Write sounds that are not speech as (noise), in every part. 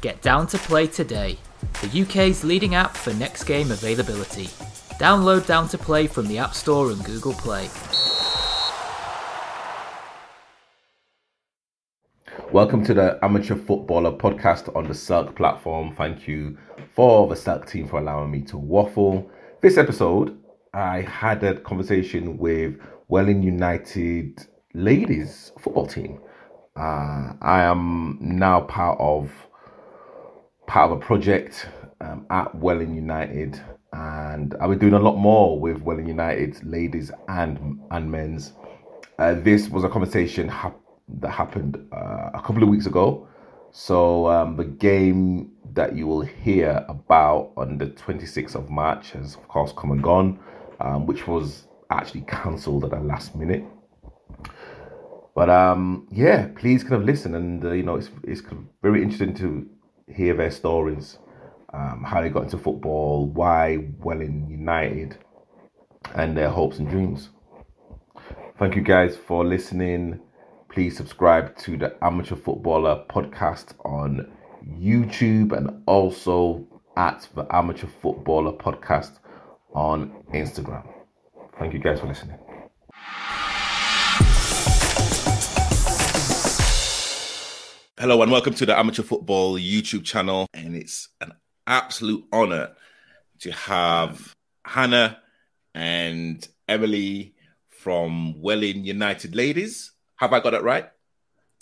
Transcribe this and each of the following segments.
Get Down to Play today, the UK's leading app for next game availability. Download Down to Play from the App Store and Google Play. Welcome to the Amateur Footballer podcast on the Circ platform. Thank you for the Circ team for allowing me to waffle. This episode, I had a conversation with Welling United ladies football team. Uh, I am now part of part of a project um, at Welling United, and I'll be doing a lot more with Welling United ladies and and men's. Uh, this was a conversation hap- that happened uh, a couple of weeks ago. So um, the game that you will hear about on the 26th of March has of course come and gone, um, which was actually cancelled at the last minute. But um, yeah, please kind of listen, and uh, you know it's it's kind of very interesting to hear their stories, um, how they got into football, why Welling United, and their hopes and dreams. Thank you guys for listening. Please subscribe to the Amateur Footballer podcast on YouTube and also at the Amateur Footballer podcast on Instagram. Thank you guys for listening. Hello and welcome to the Amateur Football YouTube channel. And it's an absolute honor to have Hannah and Emily from Welling United Ladies. Have I got it right?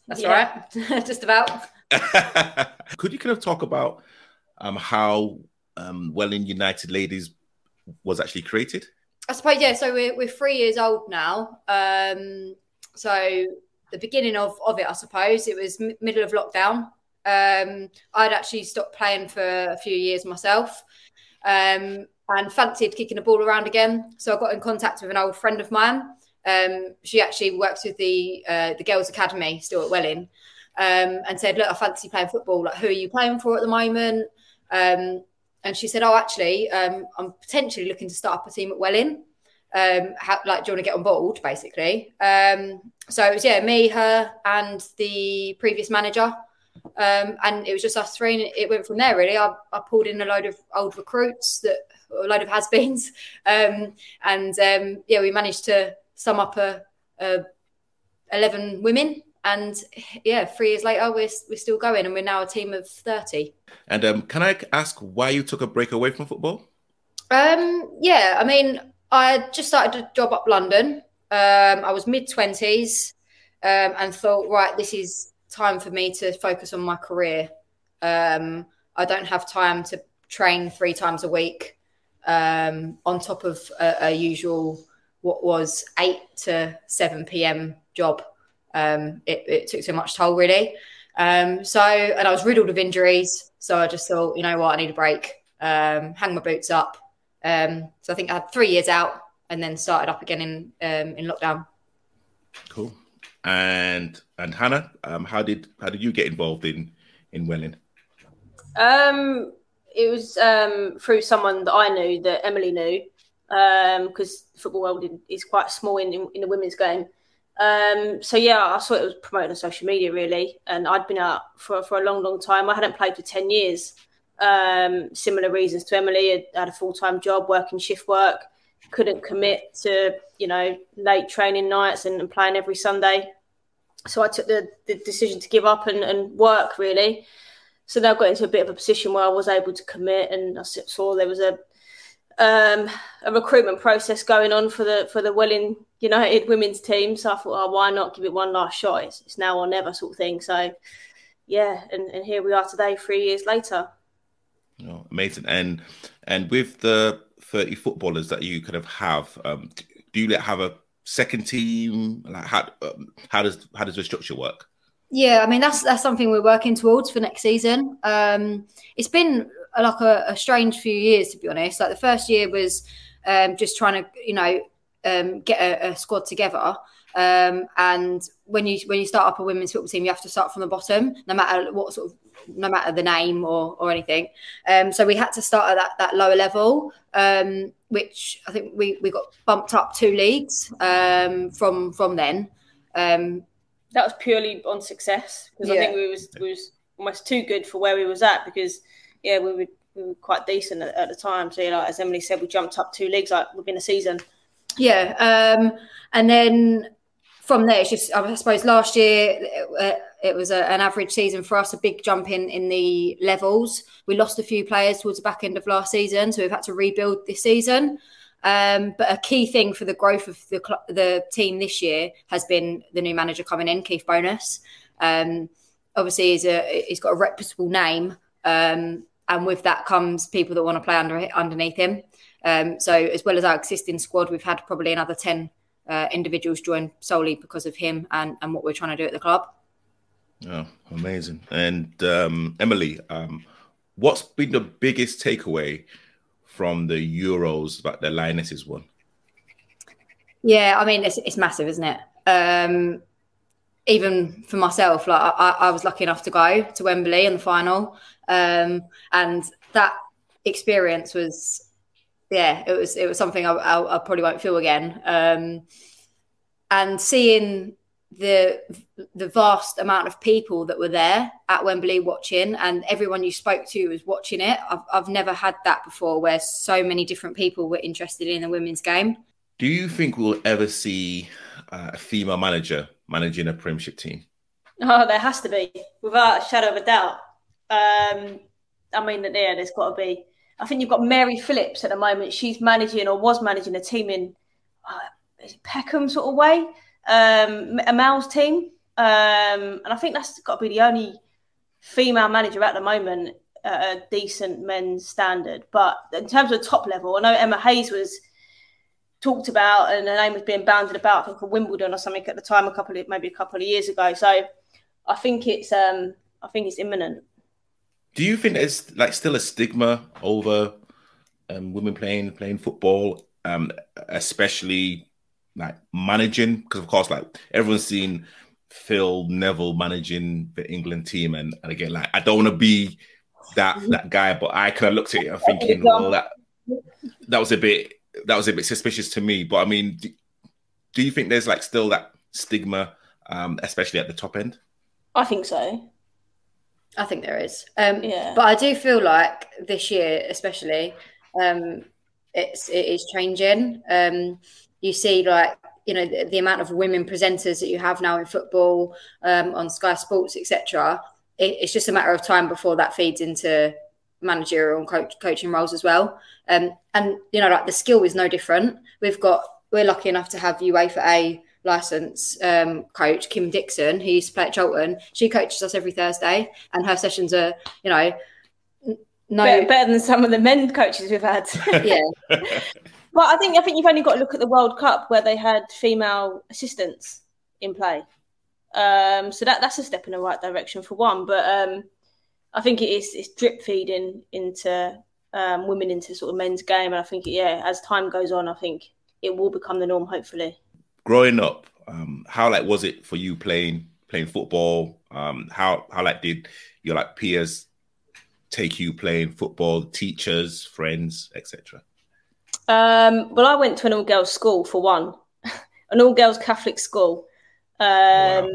That's yeah. all right. (laughs) Just about. (laughs) Could you kind of talk about um, how um, Welling United Ladies was actually created? I suppose, yeah. So we're, we're three years old now. Um, so the beginning of, of it, I suppose. It was m- middle of lockdown. Um, I'd actually stopped playing for a few years myself um, and fancied kicking a ball around again. So I got in contact with an old friend of mine. Um, she actually works with the uh, the girls' academy still at Welling, um, and said, "Look, I fancy playing football. Like, who are you playing for at the moment?" Um, and she said, "Oh, actually, um, I'm potentially looking to start up a team at Welling." Um, how, like, do you want to get on board, basically? Um, so it was, yeah, me, her, and the previous manager. Um, and it was just us three, and it went from there, really. I, I pulled in a load of old recruits, that a load of has beens. (laughs) Um, and um, yeah, we managed to sum up a, a 11 women. And yeah, three years later, we're, we're still going, and we're now a team of 30. And um, can I ask why you took a break away from football? Um, yeah, I mean, I just started a job up London. Um, I was mid twenties um, and thought, right, this is time for me to focus on my career. Um, I don't have time to train three times a week um, on top of a, a, usual what was eight to seven p.m. job. Um, it, it, took too much toll, really. Um, so, and I was riddled with injuries. So I just thought, you know what, I need a break. hang my boots up um, so I think I had three years out and then started up again in um, in lockdown. Cool. And and Hannah, um, how did how did you get involved in in Welling? Um, it was um, through someone that I knew that Emily knew because um, football world is quite small in, in, in the women's game. Um, so yeah, I saw it was promoted on social media really, and I'd been out for for a long, long time. I hadn't played for ten years, um, similar reasons to Emily. Had, had a full time job, working shift work, couldn't commit to you know late training nights and, and playing every Sunday. So I took the, the decision to give up and, and work really. So now I got into a bit of a position where I was able to commit, and I saw there was a um, a recruitment process going on for the for the Welling United (laughs) women's team. So I thought, oh, why not give it one last shot? It's, it's now or never sort of thing. So yeah, and, and here we are today, three years later. Amazing. And and with the 30 footballers that you kind of have, um, do you let have a second team? Like how um, how does how does the structure work? Yeah, I mean that's that's something we're working towards for next season. Um, it's been like a, a, strange few years to be honest. Like the first year was um, just trying to you know um, get a, a, squad together. Um, and when you when you start up a women's football team, you have to start from the bottom, no matter what sort of no matter the name or or anything. Um, so we had to start at that that lower level, um, which I think we we got bumped up two leagues um, from from then. Um, that was purely on success because yeah. I think we was we was almost too good for where we was at because yeah we were we were quite decent at, at the time. So you know, as Emily said, we jumped up two leagues like within a season. Yeah, um, and then from there, it's just I suppose last year uh, it was a, an average season for us, a big jump in in the levels. We lost a few players towards the back end of last season, so we've had to rebuild this season. Um, but a key thing for the growth of the the team this year has been the new manager coming in, Keith Bonus. Um, obviously, he's a he's got a reputable name, um, and with that comes people that want to play under underneath him. Um, so, as well as our existing squad, we've had probably another ten uh, individuals join solely because of him and and what we're trying to do at the club. Oh, amazing! And um, Emily, um, what's been the biggest takeaway? from the Euros that the Lionesses won? Yeah, I mean it's it's massive, isn't it? Um, even for myself, like I, I, was lucky enough to go to Wembley in the final, um, and that experience was, yeah, it was it was something I, I, I probably won't feel again. Um, and seeing the the vast amount of people that were there at Wembley watching, and everyone you spoke to was watching it. I've I've never had that before, where so many different people were interested in the women's game. Do you think we'll ever see uh, a female manager managing a Premiership team? Oh, there has to be, without a shadow of a doubt. Um, I mean, yeah, there's got to be. I think you've got Mary Phillips at the moment. She's managing or was managing a team in uh, Peckham sort of way um, a male's team, um, and I think that's got to be the only female manager at the moment at a decent men's standard. But in terms of top level, I know Emma Hayes was talked about, and her name was being bounded about, for Wimbledon or something at the time, a couple of maybe a couple of years ago. So I think it's um, I think it's imminent. Do you think there's like still a stigma over um, women playing playing football, um, especially like managing? Because of course like everyone's seen Phil Neville managing the England team and, and again like I don't want to be that that guy but I kind of looked at it and thinking well that that was a bit that was a bit suspicious to me. But I mean do, do you think there's like still that stigma um especially at the top end? I think so I think there is um yeah but I do feel like this year especially um it's it is changing um you see like you know the, the, amount of women presenters that you have now in football um, on Sky Sports, etc. It, it's just a matter of time before that feeds into managerial and coach, coaching roles as well. Um, and you know, like the skill is no different. We've got we're lucky enough to have UEFA A license um, coach Kim Dixon, who used to play at Charlton. She coaches us every Thursday, and her sessions are you know no better, better than some of the men coaches we've had. (laughs) (laughs) yeah. Well, I think I think you've only got to look at the World Cup where they had female assistants in play. Um, so that that's a step in the right direction for one. But um, I think it is it's drip feeding into um, women into sort of men's game, and I think yeah, as time goes on, I think it will become the norm. Hopefully. Growing up, um, how like was it for you playing playing football? Um, how how like did your like peers take you playing football? Teachers, friends, etc. Um, well, I went to an all girls school for one, (laughs) an all girls Catholic school. Um, wow.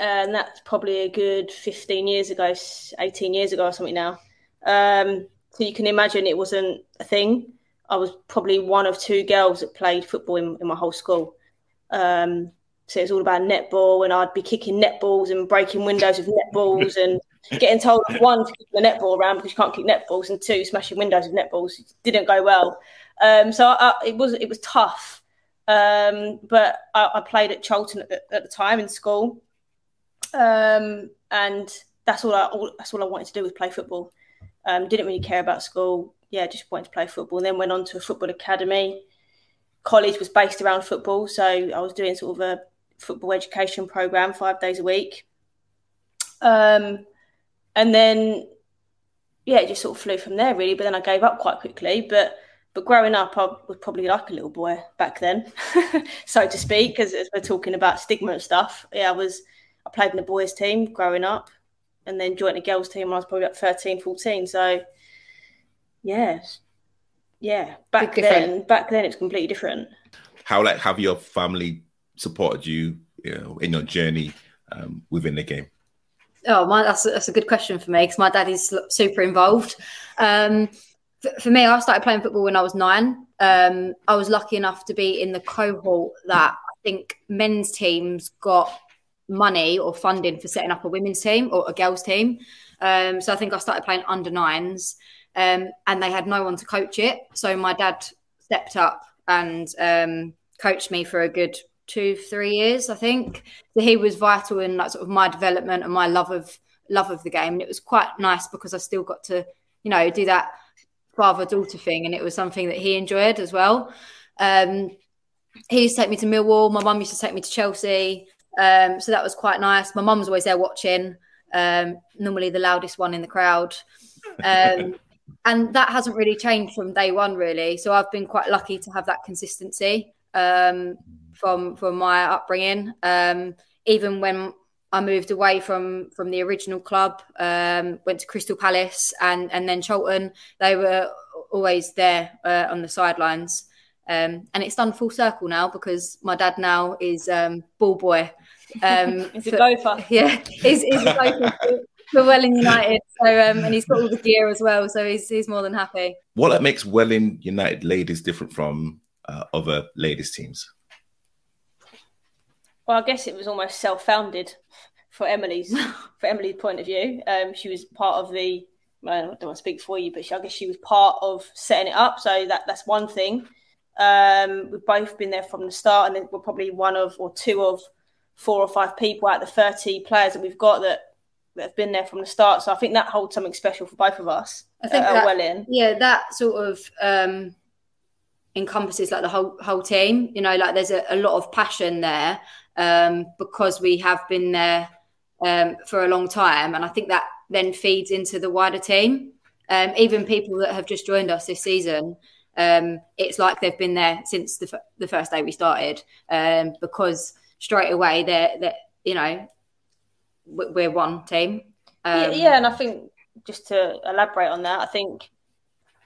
And that's probably a good 15 years ago, 18 years ago or something now. Um, so you can imagine it wasn't a thing. I was probably one of two girls that played football in, in my whole school. Um, so it was all about netball, and I'd be kicking netballs and breaking windows with netballs and (laughs) getting told one to kick the netball around because you can't kick netballs, and two smashing windows with netballs it didn't go well. Um, so I, it was it was tough, um, but I, I, played at Charlton at the, at the time in school, um, and that's all I all, that's all I wanted to do was play football. Um, didn't really care about school. Yeah, just wanted to play football. And then went on to a football academy. College was based around football, so I was doing sort of a football education program five days a week Um, and then, yeah, it just sort of flew from there, really. But then I gave up quite quickly. But but growing up, I was probably like a little boy back then, (laughs) so to speak, as, we're talking about stigma and stuff. Yeah, I was, I played in the boys' team growing up and then joined the girls' team when I was probably about 13, 14. So, yeah, yeah, back then, back then it's completely different. How like have your family supported you, you know, in your journey um, within the game? Oh, my, that's a, that's a good question for me because my dad is super involved. Um, for, for, me, I started playing football when I was nine. Um, I was lucky enough to be in the cohort that I think men's teams got money or funding for setting up a women's team or a girls' team. Um, so I think I started playing under nines, um, and they had no one to coach it. So my dad stepped up and um, coached me for a good two, three years, I think. So he was vital in like sort of my development and my love of love of the game. And it was quite nice because I still got to, you know, do that father daughter thing, and it was something that he enjoyed as well. Um, he used to take me to Millwall. My mum used to take me to Chelsea. Um, so that was quite nice. My mum's always there watching, um, normally the loudest one in the crowd. Um, and that hasn't really changed from day one, really. So I've been quite lucky to have that consistency um, from from my upbringing. Um, even when I moved away from from the original club, um, went to Crystal Palace and and then Charlton, they were always there uh, on the sidelines. Um, and it's done full circle now because my dad now is um, ball boy. Um, (laughs) he's a gopher. (laughs) Yeah, he's, he's a gopher (laughs) for, for Welling United. So um, and he's got all the gear as well. So he's he's more than happy. What makes Welling United ladies different from uh, other ladies teams? Well, I guess it was almost self-founded for Emily's for Emily's point of view. Um, she was part of the. I don't want to speak for you, but she, I guess she was part of setting it up. So that that's one thing. Um, we've both been there from the start, and we're probably one of or two of four or five people out of the 30 players that we've got that, that have been there from the start. So I think that holds something special for both of us. I think that, well in. Yeah, that sort of um, encompasses like the whole whole team. You know, like there's a, a lot of passion there um, because we have been there um, for a long time, and I think that then feeds into the wider team. Um, even people that have just joined us this season, um, it's like they've been there since the, f- the first day we started um, because straight away they're, they're you know we're one team. Yeah, yeah, and I think just to elaborate on that, I think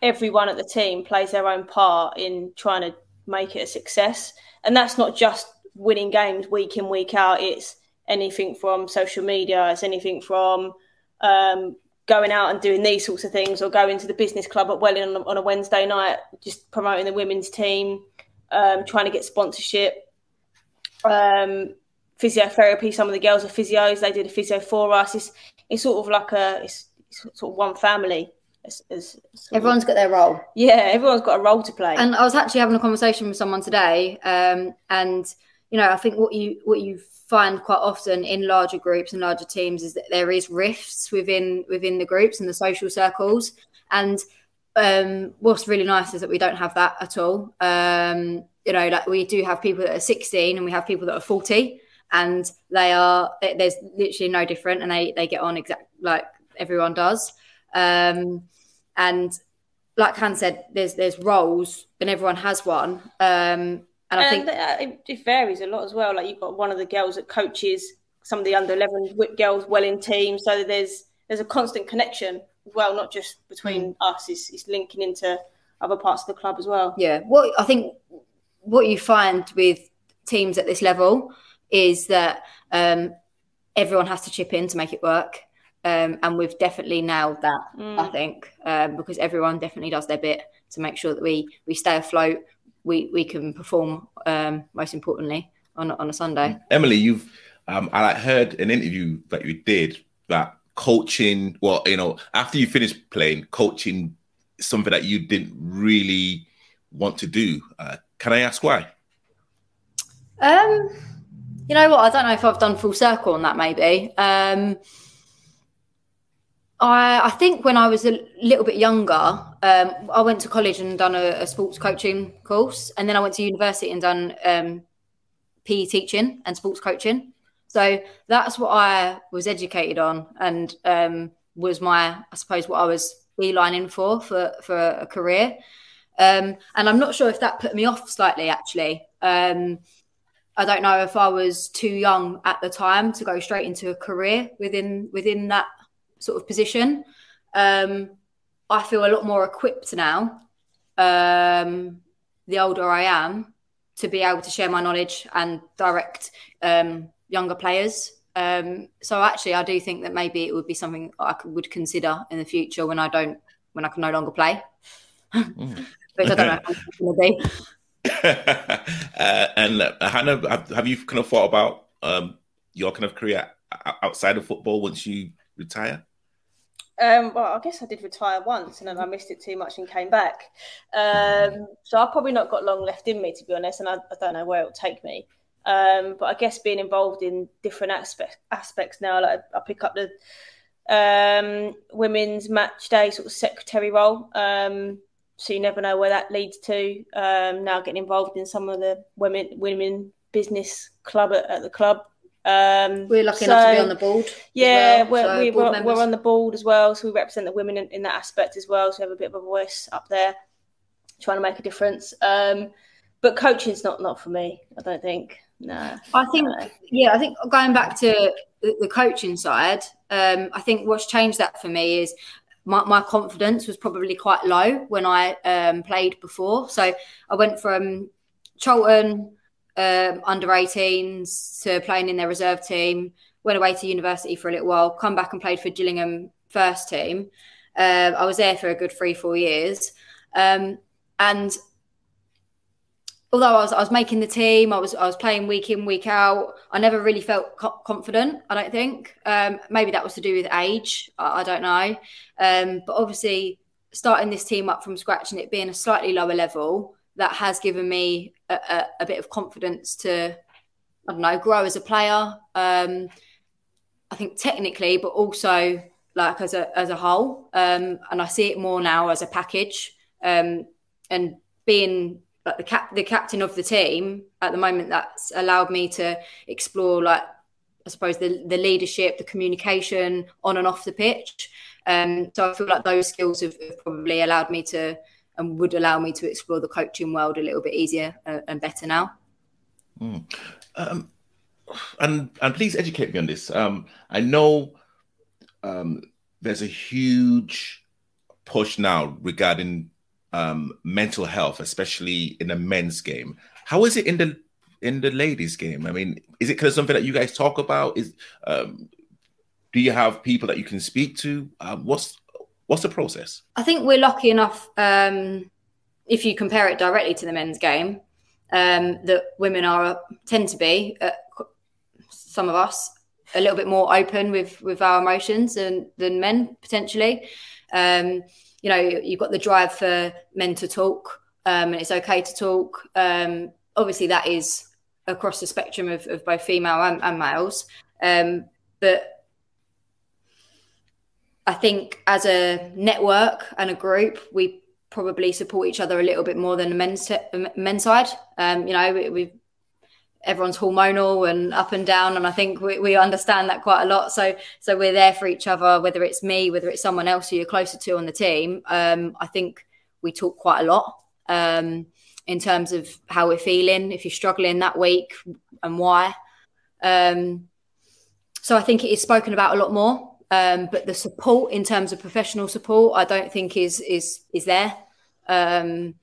everyone at the team plays their own part in trying to make it a success, and that's not just winning games week in week out. It's anything from social media. It's anything from um, going out and doing these sorts of things, or going to the business club at Welling on, on a Wednesday night, just promoting the women's team, um, trying to get sponsorship, um, physiotherapy. Some of the girls are physios; they did a physio for us. It's it's sort of like a it's, it's sort of one family. It's everyone's of, got their role. Yeah, everyone's got a role to play. And I was actually having a conversation with someone today, um, and you know, I think what you what you find quite often in larger groups and larger teams is that there is rifts within within the groups and the social circles. And um, what's really nice is that we don't have that at all. Um, you know, like we do have people that are 16 and we have people that are 40 and they are, there's literally no different and they, they get on exact like everyone does. Um, and like Han said, there's, there's roles and everyone has one. Um, and I and think uh, it varies a lot as well. Like you've got one of the girls that coaches some of the under 11 whip girls Welling teams. So there's, there's a constant connection as well, not just between mm. us, it's, it's linking into other parts of the club as well. Yeah. Well, I think what you find with teams at this level is that um, everyone has to chip in to make it work. Um, and we've definitely nailed that, mm. I think, um, because everyone definitely does their bit to make sure that we we stay afloat. We we can perform. Um, most importantly, on on a Sunday. Emily, you've um, I heard an interview that you did that coaching. Well, you know, after you finished playing, coaching something that you didn't really want to do. Uh, can I ask why? Um, you know what? I don't know if I've done full circle on that. Maybe. Um, I I think when I was a little bit younger, um, I went to college and done a, a, sports coaching course, and then I went to university and done um, PE teaching and sports coaching. So that's what I was educated on, and um, was my, I suppose, what I was beelining for for for a career. Um, and I'm not sure if that put me off slightly. Actually, um, I don't know if I was too young at the time to go straight into a career within within that sort of position. Um, I feel a lot more equipped now. Um, the older I am, to be able to share my knowledge and direct um, younger players. Um, so actually, I do think that maybe it would be something I could, would consider in the future when I don't, when I can no longer play. (laughs) Mm. Which I don't know how it's going to be. Uh, (laughs) and uh, Hannah, have, have, you kind of thought about um, your kind of career outside of football once you retire? Um, well, I guess I did retire once, and then I missed it too much and came back. Um, so I've probably not got long left in me, to be honest, and I, I don't know where it'll take me. Um, but I guess being involved in different aspects aspects now, like I pick up the um, women's match day sort of secretary role. Um, so you never know where that leads to. Um, now getting involved in some of the women women business club at, at the club. Um, we're lucky so, enough to be on the board. Yeah, well. we're, so we, we're, we're, on the board as well, so we represent the women in, in, that aspect as well. So we have a bit of a voice up there, trying to make a difference. Um, but coaching's not not for me. I don't think. No, I think no. yeah. I think going back to the, the coaching side, um, I think what's changed that for me is my, my confidence was probably quite low when I um, played before. So I went from Charlton um, under 18s to playing in their reserve team, went away to university for a little while, come back and played for Gillingham first team. Uh, I was there for a good three, four years. Um, and although I was, I was making the team, I was, I was playing week in, week out. I never really felt co- confident. I don't think. Um, maybe that was to do with age. I, I don't know. Um, but obviously, starting this team up from scratch and it being a slightly lower level, that has given me a, a, a bit of confidence to, I don't know, grow as a player. Um, I think technically, but also like as a as a whole. Um, and I see it more now as a package. Um, and being like the cap the captain of the team at the moment, that's allowed me to explore like I suppose the the leadership, the communication on and off the pitch. Um, so I feel like those skills have, probably allowed me to and would allow me to explore the coaching world a little bit easier uh, and better now. Mm. Um, and and please educate me on this. Um, I know um, there's a huge push now regarding um, mental health, especially in the men's game. How is it in the in the ladies' game? I mean, is it kind of something that you guys talk about? Is um, do you have people that you can speak to? Um, what's What's the process? I think we're lucky enough, um, if you compare it directly to the men's game, um, that women are tend to be uh, some of us a little bit more open with with our emotions than than men potentially. Um, you know, you've got the drive for men to talk, um, and it's okay to talk. Um, obviously, that is across the spectrum of, of both female and, and males. Um, but I think as a network and a group, we probably support each other a little bit more than the men's men's side. Um, you know, we, we, everyone's hormonal and up and down, and I think we, we, understand that quite a lot. So so we're there for each other, whether it's me, whether it's someone else who you're closer to on the team. Um, I think we talk quite a lot um, in terms of how we're feeling, if you're struggling that week, and why. Um, so I think it is spoken about a lot more. Um, but the support in terms of professional support, I don't think is is is there. Um,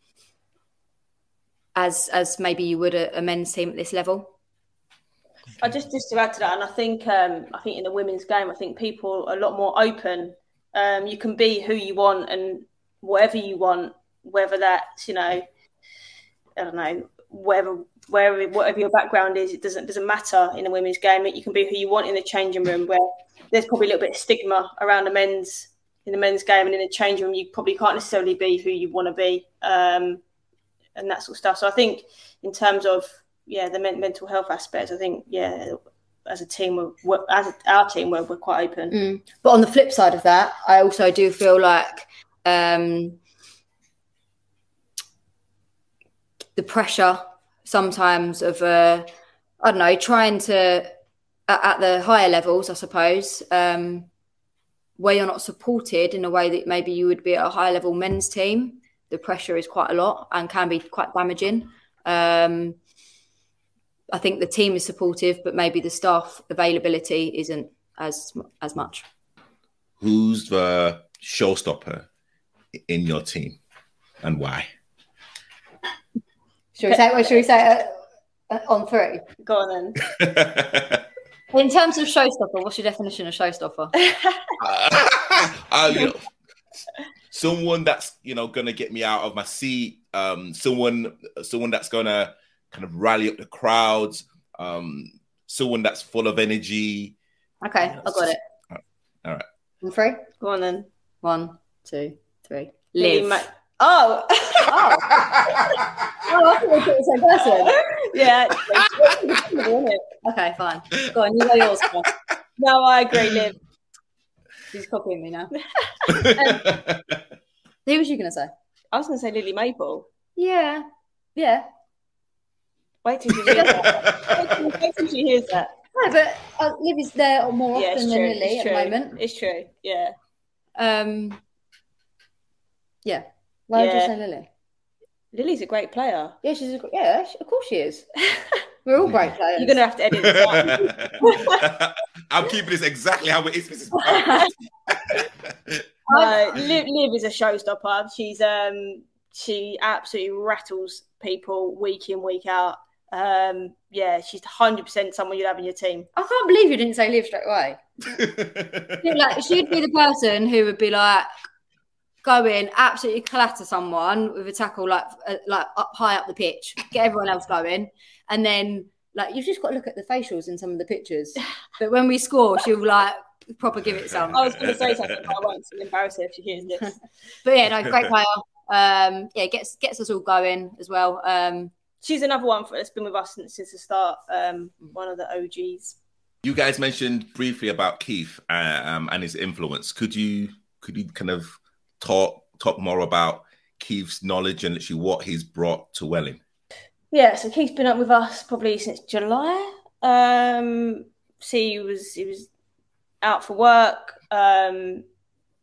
as as maybe you would a, a, men's team at this level. I just just to add to that, and I think um, I think in the women's game, I think people are a lot more open. Um, you can be who you want and whatever you want, whether that's you know, I don't know, whatever wherever whatever your background is, it doesn't doesn't matter in the women's game. You can be who you want in the changing room, where there's probably a little bit of stigma around the men's in the men's game and in the changing room. You probably can't necessarily be who you want to be, um, and that sort of stuff. So I think in terms of yeah the men- mental health aspects, I think yeah as a team we're, we're as a, our team we're, we're quite open. Mm. But on the flip side of that, I also do feel like. Um, the pressure sometimes of uh, I don't know trying to at, at the higher levels, I suppose, um, where you're not supported in a way that maybe you would be at a higher level men's team, the pressure is quite a lot and can be quite damaging. Um, I think the team is supportive, but maybe the staff availability isn't as as much. Who's the showstopper in your team, and why? Should we say? What should we say uh, uh, on three? Go on then. (laughs) In terms of showstopper, what's your definition of showstopper? (laughs) (laughs) uh, you know, someone that's you know gonna get me out of my seat. Um, someone, someone that's gonna kind of rally up the crowds. Um, someone that's full of energy. Okay, I got it. All right. On three? Go on then. One, two, three. Lily Live. Oh. (laughs) oh. oh, I thought we were the same person. yeah. Okay, fine. Go on, you go yours. first. (laughs) No, I agree, Liv. He's copying me now. (laughs) (laughs) Who was you going to say? I was going to say Lily Maple. Yeah. Yeah. Wait till she hears that. (laughs) Wait till she hears that. No, but uh, Liv is there more Yeah, often than. Lily at the moment. It's true. Yeah. Um, yeah. Why would you say Lily? Lily's a great player. Yeah, she's a, yeah, she- of course she is. We're all great (laughs) players. You're going to have to edit this. (laughs) I'm keeping this exactly how it is, Mrs. Brown. No, Liv, Liv is a showstopper. She's um she absolutely rattles people week in week out. Um yeah, she's hundred percent someone you'd have in your team. I can't believe you didn't say Liv straight away. (laughs) Like she'd be the person who would be like go in absolutely clatter someone with a tackle like uh, like up high up the pitch, get everyone else going, and then like you've just got to look at the facials in some of the pictures. But when we score, she'll like proper give it some. I was going to say something, but I won't so embarrass her if she hears this. (laughs) But yeah, no, great player. Um, yeah, gets gets us all going as well. Um, She's another one for, that's been with us since, since the start. Um, one of the OGs. you guys mentioned briefly about Keith uh, um, and his influence. Could you could you kind of talk talk more about Keith's knowledge and actually what he's brought to Welling? Yeah, so Keith's been up with us probably since July. Um, see, he was he was out for work. Um,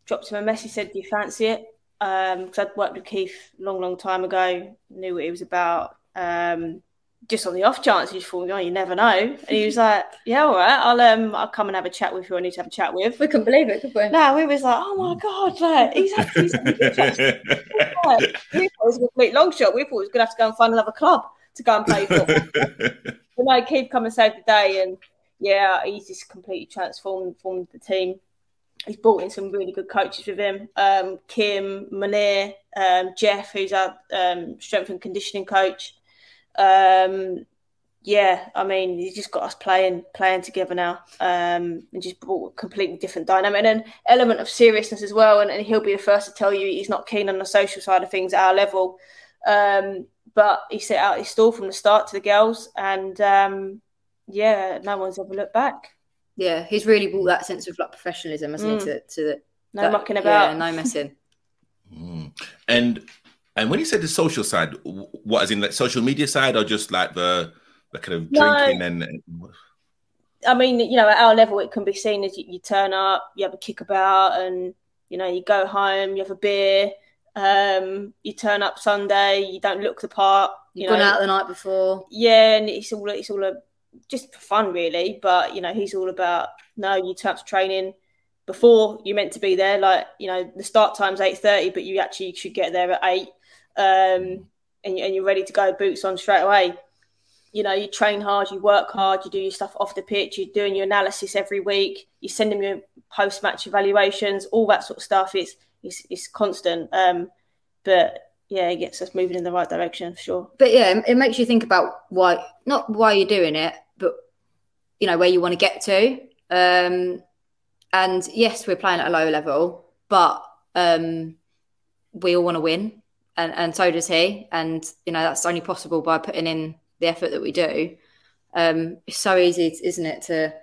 dropped him a message, said, "Do you fancy it?" Because I'd worked with Keith a long, long time ago, knew what he was about. Um, just on the off chance, he just thought, "Oh, you never know." And he (laughs) was like, "Yeah, all right, I'll um, I'll come and have a chat with who I need to have a chat with." we couldn't believe it, could we? No, we was like, "Oh my god!" Like he's actually. (laughs) we thought it was a complete long shot. We thought we was going to have to go and find another club to go and play for. (laughs) But no, Keith come and saved the day, and yeah, he's just completely transformed formed the team. He's brought in some really good coaches with him. Um, Kim, Manir, um, Jeff, who's our um, strength and conditioning coach. Um, yeah, I mean, he's just got us playing playing together now, um, and just brought a completely different dynamic and an element of seriousness as well. And, and he'll be the first to tell you he's not keen on the social side of things at our level. Um, but he set out his stall from the start to the girls, and um, yeah, no one's ever looked back. Yeah, he's really brought that sense of like professionalism, hasn't he? To, to the, No that- mucking about. Yeah, no messing. (laughs) Mm. And and when you said the social side, what is in like social media side or just like the the kind of No. drinking and I mean, you know, at our level, it can be seen as you, you turn up, you have a kickabout, and you know, you go home, you have a beer, um, you turn up Sunday, you don't look the part. You You've know, gone out the night before. yeah, and it's all it's all a, just for fun, really. But you know, he's all about no, you turn up to training before you're meant to be there. Like you know, the start time's eight thirty, but you actually should get there at eight, um, and, and you're ready to go, boots on straight away. You know, you train hard, you work hard, you do your stuff off the pitch, you're doing your analysis every week, you send them your post match evaluations, all that sort of stuff. It's it's, it's constant, um, but yeah, it gets us moving in the right direction for sure. But yeah, it- it makes you think about why, not why you're doing it, but you know where you want to get to. Um, and yes, we're playing at a low level, but um, we all want to win, and and so does he. And you know that's only possible by putting in the effort that we do. Um, it's so easy, isn't it, to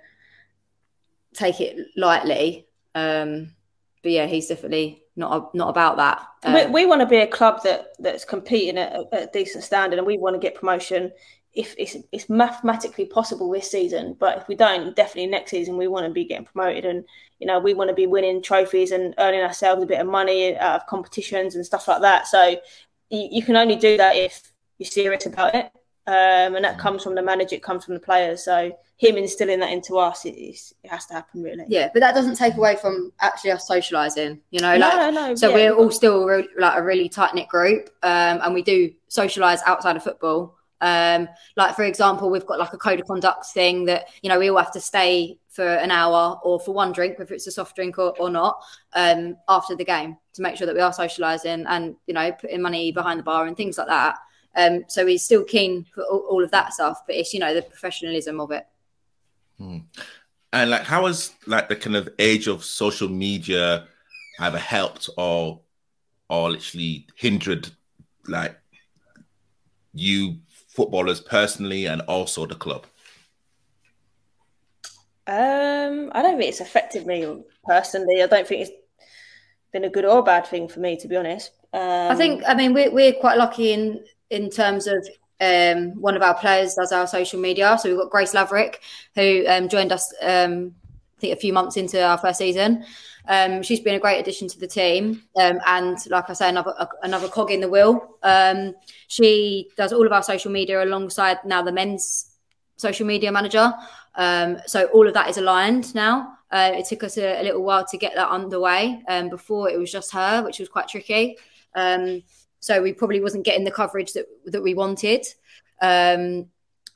take it lightly. Um, but yeah, he's definitely not not about that. we, Um, we want to be a club that that's competing at a, at a decent standard, and we want to get promotion if it's it's mathematically possible this season, but if we don't, definitely next season we want to be getting promoted, and you know we want to be winning trophies and earning ourselves a bit of money out of competitions and stuff like that. So you, you can only do that if you're serious about it, um, and that mm. comes from the manager, it comes from the players. So him instilling that into us, it, it has to happen really. Yeah, but that doesn't take away from actually us socialising. You know, like, no, no, no. So yeah. we're all still re- like a really tight knit group, um, and we do socialise outside of football. Um, like for example, we've got like a code of conduct thing that you know we all have to stay for an hour or for one drink, whether it's a soft drink or, or not, um, after the game to make sure that we are socialising and you know putting money behind the bar and things like that. Um, so he's still keen for all, all, of that stuff, but it's you know the professionalism of it. Hmm. And like, how has like the kind of age of social media either helped or or literally hindered like you footballers personally and also the club? Um, I don't think it's affected me personally. I don't think it's been a good or bad thing for me, to be honest. Um, I think, I mean, we're, we're quite lucky in in terms of um, one of our players does our social media. So we've got Grace Laverick, who um, joined us, um, I think, a few months into our first season. Um, she's been a great addition to the team, um, and like I say, another another cog in the wheel. Um, she does all of our social media alongside now the men's social media manager. Um, so all of that is aligned now. Uh, it took us a, a, little while to get that underway. Um, before it was just her, which was quite tricky. Um, so we probably wasn't getting the coverage that that we wanted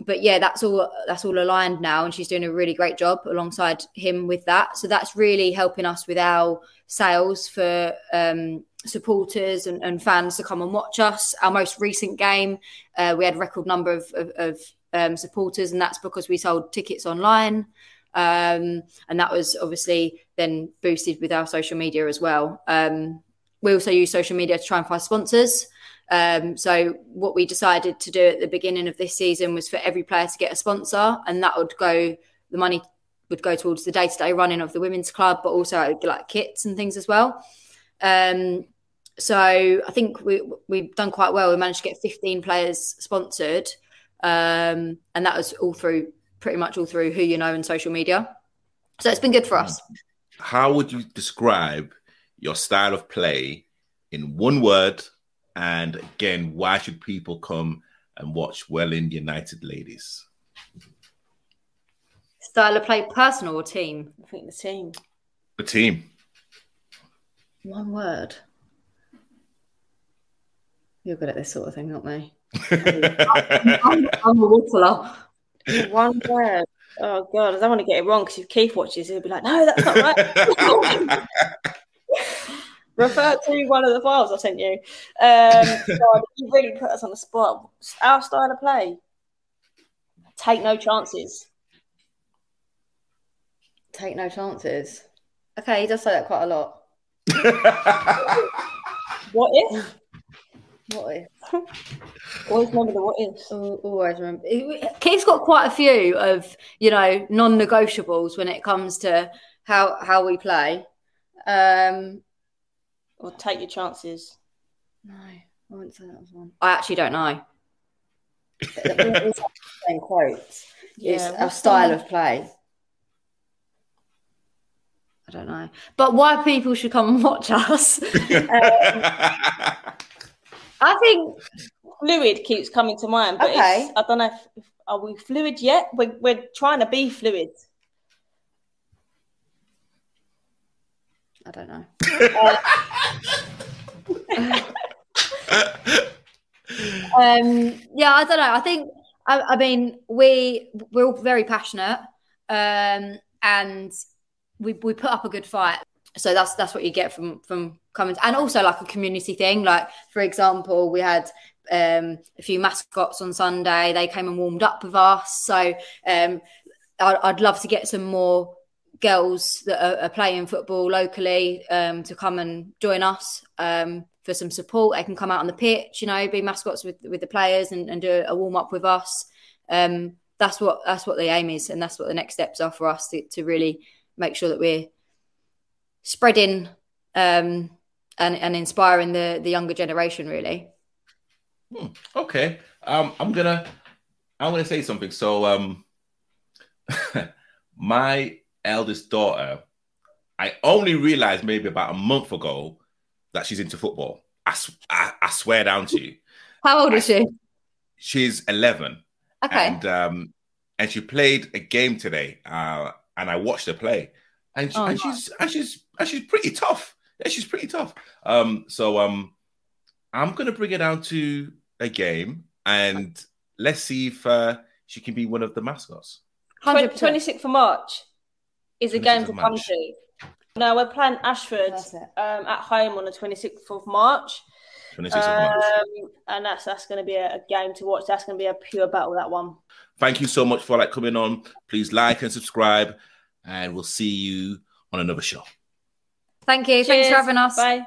but yeah, that's all that's all aligned now, and she's doing a really great job alongside him with that. So that's really helping us with our sales for um, supporters and, and, fans to come and watch us. Our most recent game, uh, we had a record number of, of, of um, supporters, and that's because we sold tickets online. Um, and that was obviously then boosted with our social media as well. Um, we also use social media to try and find sponsors. Um, so what we decided to do at the beginning of this season was for every player to get a sponsor, and that would go the money would go towards the day to day running of the women's club, but also like kits and things as well. Um, so I think we we've done quite well. We managed to get 15 players sponsored, um, and that was all through pretty much all through who you know and social media. So it's been good for us. How would you describe your style of play in one word and again, why should people come and watch Welling United ladies? Style of play, personal or team? I think the team. The team. One word. You're good at this sort of thing, aren't me. I'm, (laughs) I'm, a whistler. One word. Oh god, I don't want to get it wrong because if Keith watches, he'll be like, "No, that's not right." (laughs) refer to one of the files I sent you. Um, (laughs) God, you really put us on the spot. Our style of play: take no chances. Take no chances. Okay, he does say that quite a lot. (laughs) what if? What if? always remember the what ifs. Always remember. Keith's got quite a few of you know non-negotiables when it comes to how how we play. Um, or take your chances? No, I wouldn't say that was one. I actually don't know. (laughs) in quotes. Yeah, a style of play. I don't know. But why people should come and watch us? (laughs) um, I think (laughs) fluid keeps coming to mind, but okay. I don't know if, if, are we fluid yet? We're, we're trying to be fluid. I don't know. (laughs) um, yeah, I don't know. I think I, I, mean we we're all very passionate, um, and we we put up a good fight. So that's that's what you get from from coming, and also like a community thing. Like for example, we had um, a few mascots on Sunday. They came and warmed up with us. So um, I'd, I'd love to get some more girls that are, are playing football locally um, to come and join us um, for some support. They can come out on the pitch, you know, be mascots with with the players and, and do a warm up with us. Um, that's what that's what the aim is, and that's what the next steps are for us to, to really make sure that we're spreading um, and, and inspiring the the younger generation. Really. Hmm. Okay, um, I'm gonna I'm to say something. So, um, (laughs) my eldest daughter, I only realized maybe about a month ago that she's into football. I, I, I swear down to you. How old is she? She's 11. Okay. And um, and she played a game today, uh, and I watched her play, and, she, Oh, and she's and she's and she's pretty tough. Yeah, she's pretty tough. Um, so um, I'm gonna bring her down to a game, and let's see if uh, she can be one of the mascots. 100%. Twenty sixth of March is a game for to come March. to. No, we're playing Ashford um, at home on the twenty sixth of March. 26th of March. Um, and that's that's going to be a, a game to watch. That's going to be a pure battle. That one. Thank you so much for like coming on. Please like and subscribe, and we'll see you on another show. Thank you. Thanks for having us. Bye.